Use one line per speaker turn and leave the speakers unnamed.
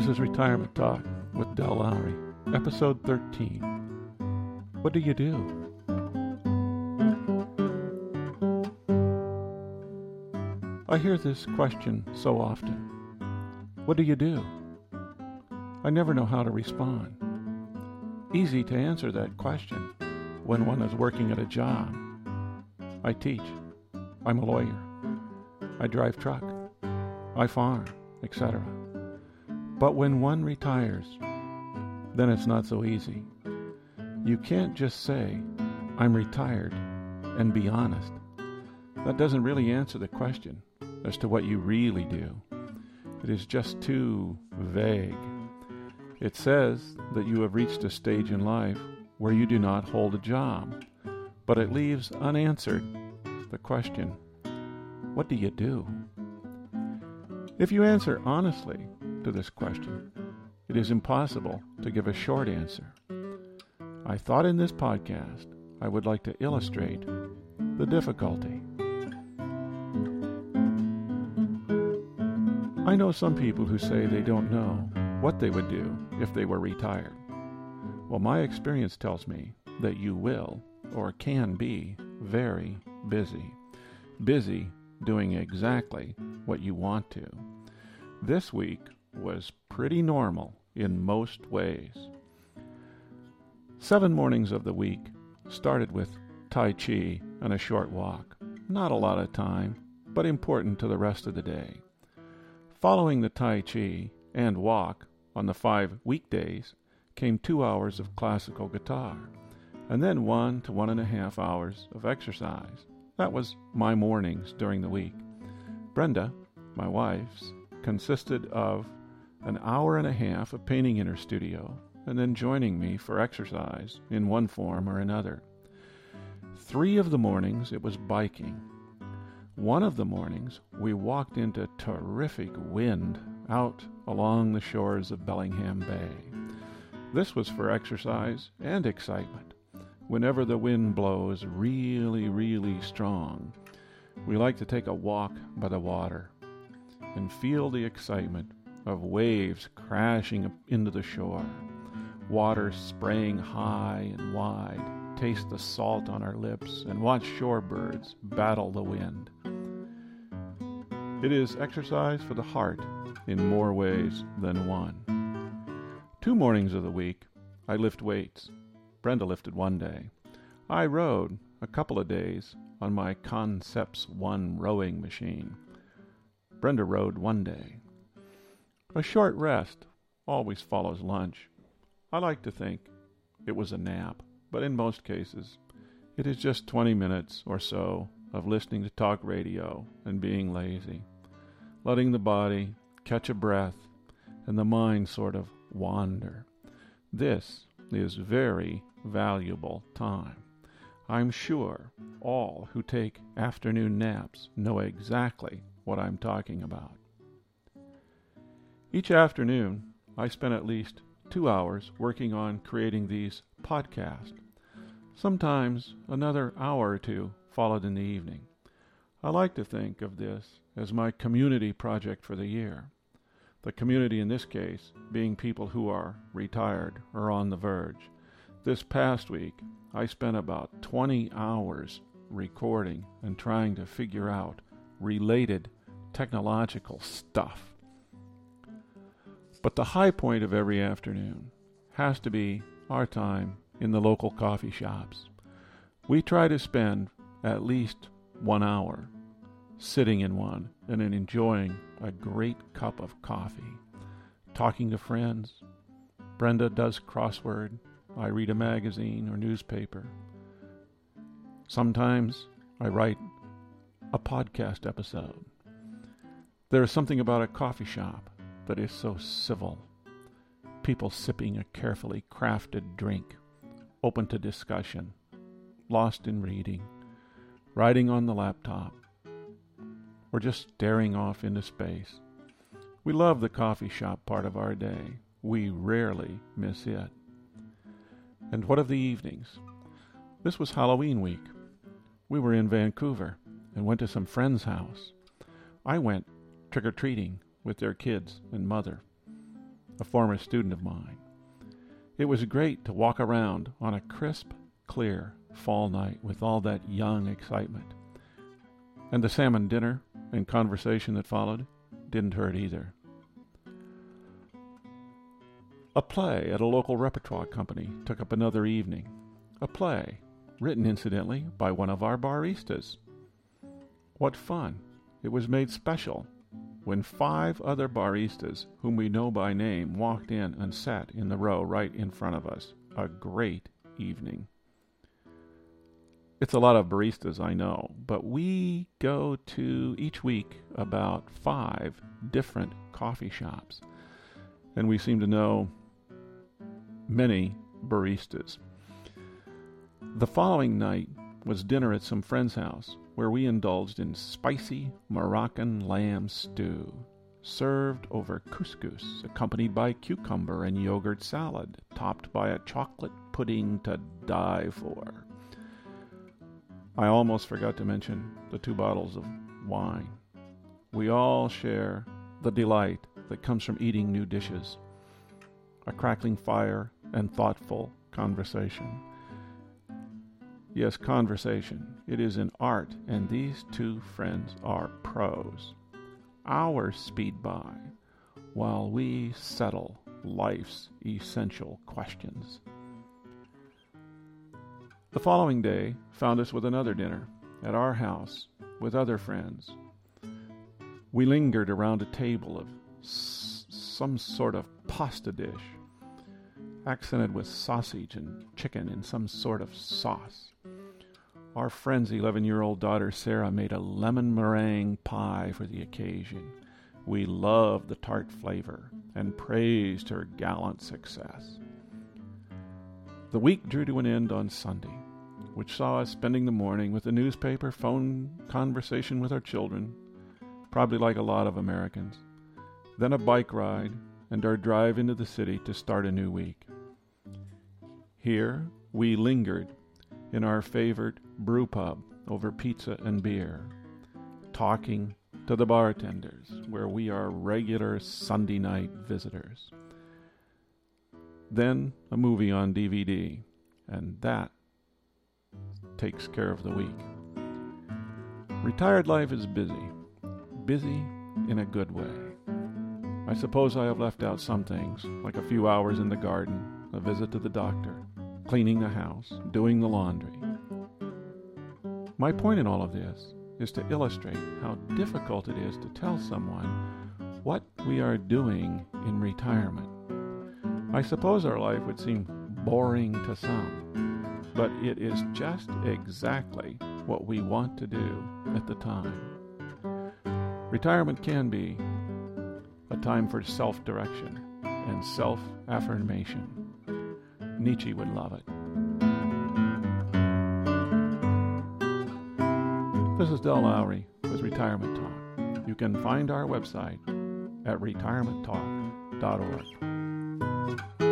This is Retirement Talk with Del Lowry, episode 13. What do you do? I hear this question so often. What do you do? I never know how to respond. Easy to answer that question when one is working at a job. I teach. I'm a lawyer. I drive truck. I farm, etc. But when one retires, then it's not so easy. You can't just say, I'm retired, and be honest. That doesn't really answer the question as to what you really do. It is just too vague. It says that you have reached a stage in life where you do not hold a job, but it leaves unanswered the question what do you do? If you answer honestly to this question, it is impossible to give a short answer. I thought in this podcast I would like to illustrate the difficulty. I know some people who say they don't know what they would do if they were retired. Well, my experience tells me that you will or can be very busy. Busy doing exactly what you want to. This week was pretty normal in most ways. Seven mornings of the week started with Tai Chi and a short walk. Not a lot of time, but important to the rest of the day. Following the Tai Chi and walk on the five weekdays came two hours of classical guitar, and then one to one and a half hours of exercise. That was my mornings during the week. Brenda, my wife's, consisted of an hour and a half of painting in her studio and then joining me for exercise in one form or another. Three of the mornings it was biking. One of the mornings we walked into terrific wind out along the shores of Bellingham Bay. This was for exercise and excitement whenever the wind blows really, really strong, we like to take a walk by the water and feel the excitement of waves crashing into the shore, water spraying high and wide, taste the salt on our lips, and watch shorebirds battle the wind. It is exercise for the heart in more ways than one. Two mornings of the week, I lift weights Brenda lifted one day. I rode a couple of days on my Concepts One rowing machine. Brenda rode one day. A short rest always follows lunch. I like to think it was a nap, but in most cases, it is just 20 minutes or so of listening to talk radio and being lazy, letting the body catch a breath and the mind sort of wander. This is very valuable time. I'm sure all who take afternoon naps know exactly what I'm talking about. Each afternoon, I spend at least two hours working on creating these podcasts. Sometimes another hour or two followed in the evening. I like to think of this as my community project for the year. The community in this case being people who are retired or on the verge this past week, I spent about 20 hours recording and trying to figure out related technological stuff. But the high point of every afternoon has to be our time in the local coffee shops. We try to spend at least one hour sitting in one and enjoying a great cup of coffee, talking to friends. Brenda does crossword I read a magazine or newspaper. Sometimes I write a podcast episode. There is something about a coffee shop that is so civil. People sipping a carefully crafted drink, open to discussion, lost in reading, writing on the laptop, or just staring off into space. We love the coffee shop part of our day. We rarely miss it. And what of the evenings? This was Halloween week. We were in Vancouver and went to some friend's house. I went trick or treating with their kids and mother. a former student of mine. It was great to walk around on a crisp, clear fall night with all that young excitement. And the salmon dinner and conversation that followed didn't hurt either. A play at a local repertoire company took up another evening. A play, written incidentally by one of our baristas. What fun! It was made special when five other baristas, whom we know by name, walked in and sat in the row right in front of us. A great evening. It's a lot of baristas, I know, but we go to each week about five different coffee shops. And we seem to know many baristas. The following night was dinner at some friend's house, where we indulged in spicy Moroccan lamb stew, served over couscous, accompanied by cucumber and yogurt salad, topped by a chocolate pudding to die for. I almost forgot to mention the two bottles of wine. We all share the delight that comes from eating new dishes, a crackling fire, and thoughtful conversation. Yes, conversation. It is an art, and these two friends are pros. Hours speed by while we settle life's essential questions. The following day found us with another dinner at our house with other friends. We lingered around a table of s- some sort of pasta dish, accented with sausage and chicken in some sort of sauce. Our friend's 11 year old daughter Sarah made a lemon meringue pie for the occasion. We loved the tart flavor and praised her gallant success. The week drew to an end on Sunday, which saw us spending the morning with the newspaper, phone conversation with our children, probably like a lot of Americans, then a bike ride, and our drive into the city to start a new week. Here we lingered in our favorite brew pub over pizza and beer, talking to the bartenders, where we are regular Sunday night visitors then a movie on DVD, and that takes care of the week. Retired life is busy, busy in a good way. I suppose I have left out some things, like a few hours in the garden, a visit to the doctor, cleaning the house, doing the laundry. My point in all of this is to illustrate how difficult it is to tell someone what we are doing in retirement. I suppose our life would seem boring to some, but it is just exactly what we want to do at the time. Retirement can be a time for self direction and self affirmation. Nietzsche would love it. This is Del Lowry with Retirement Talk. You can find our website at retirementtalk.org.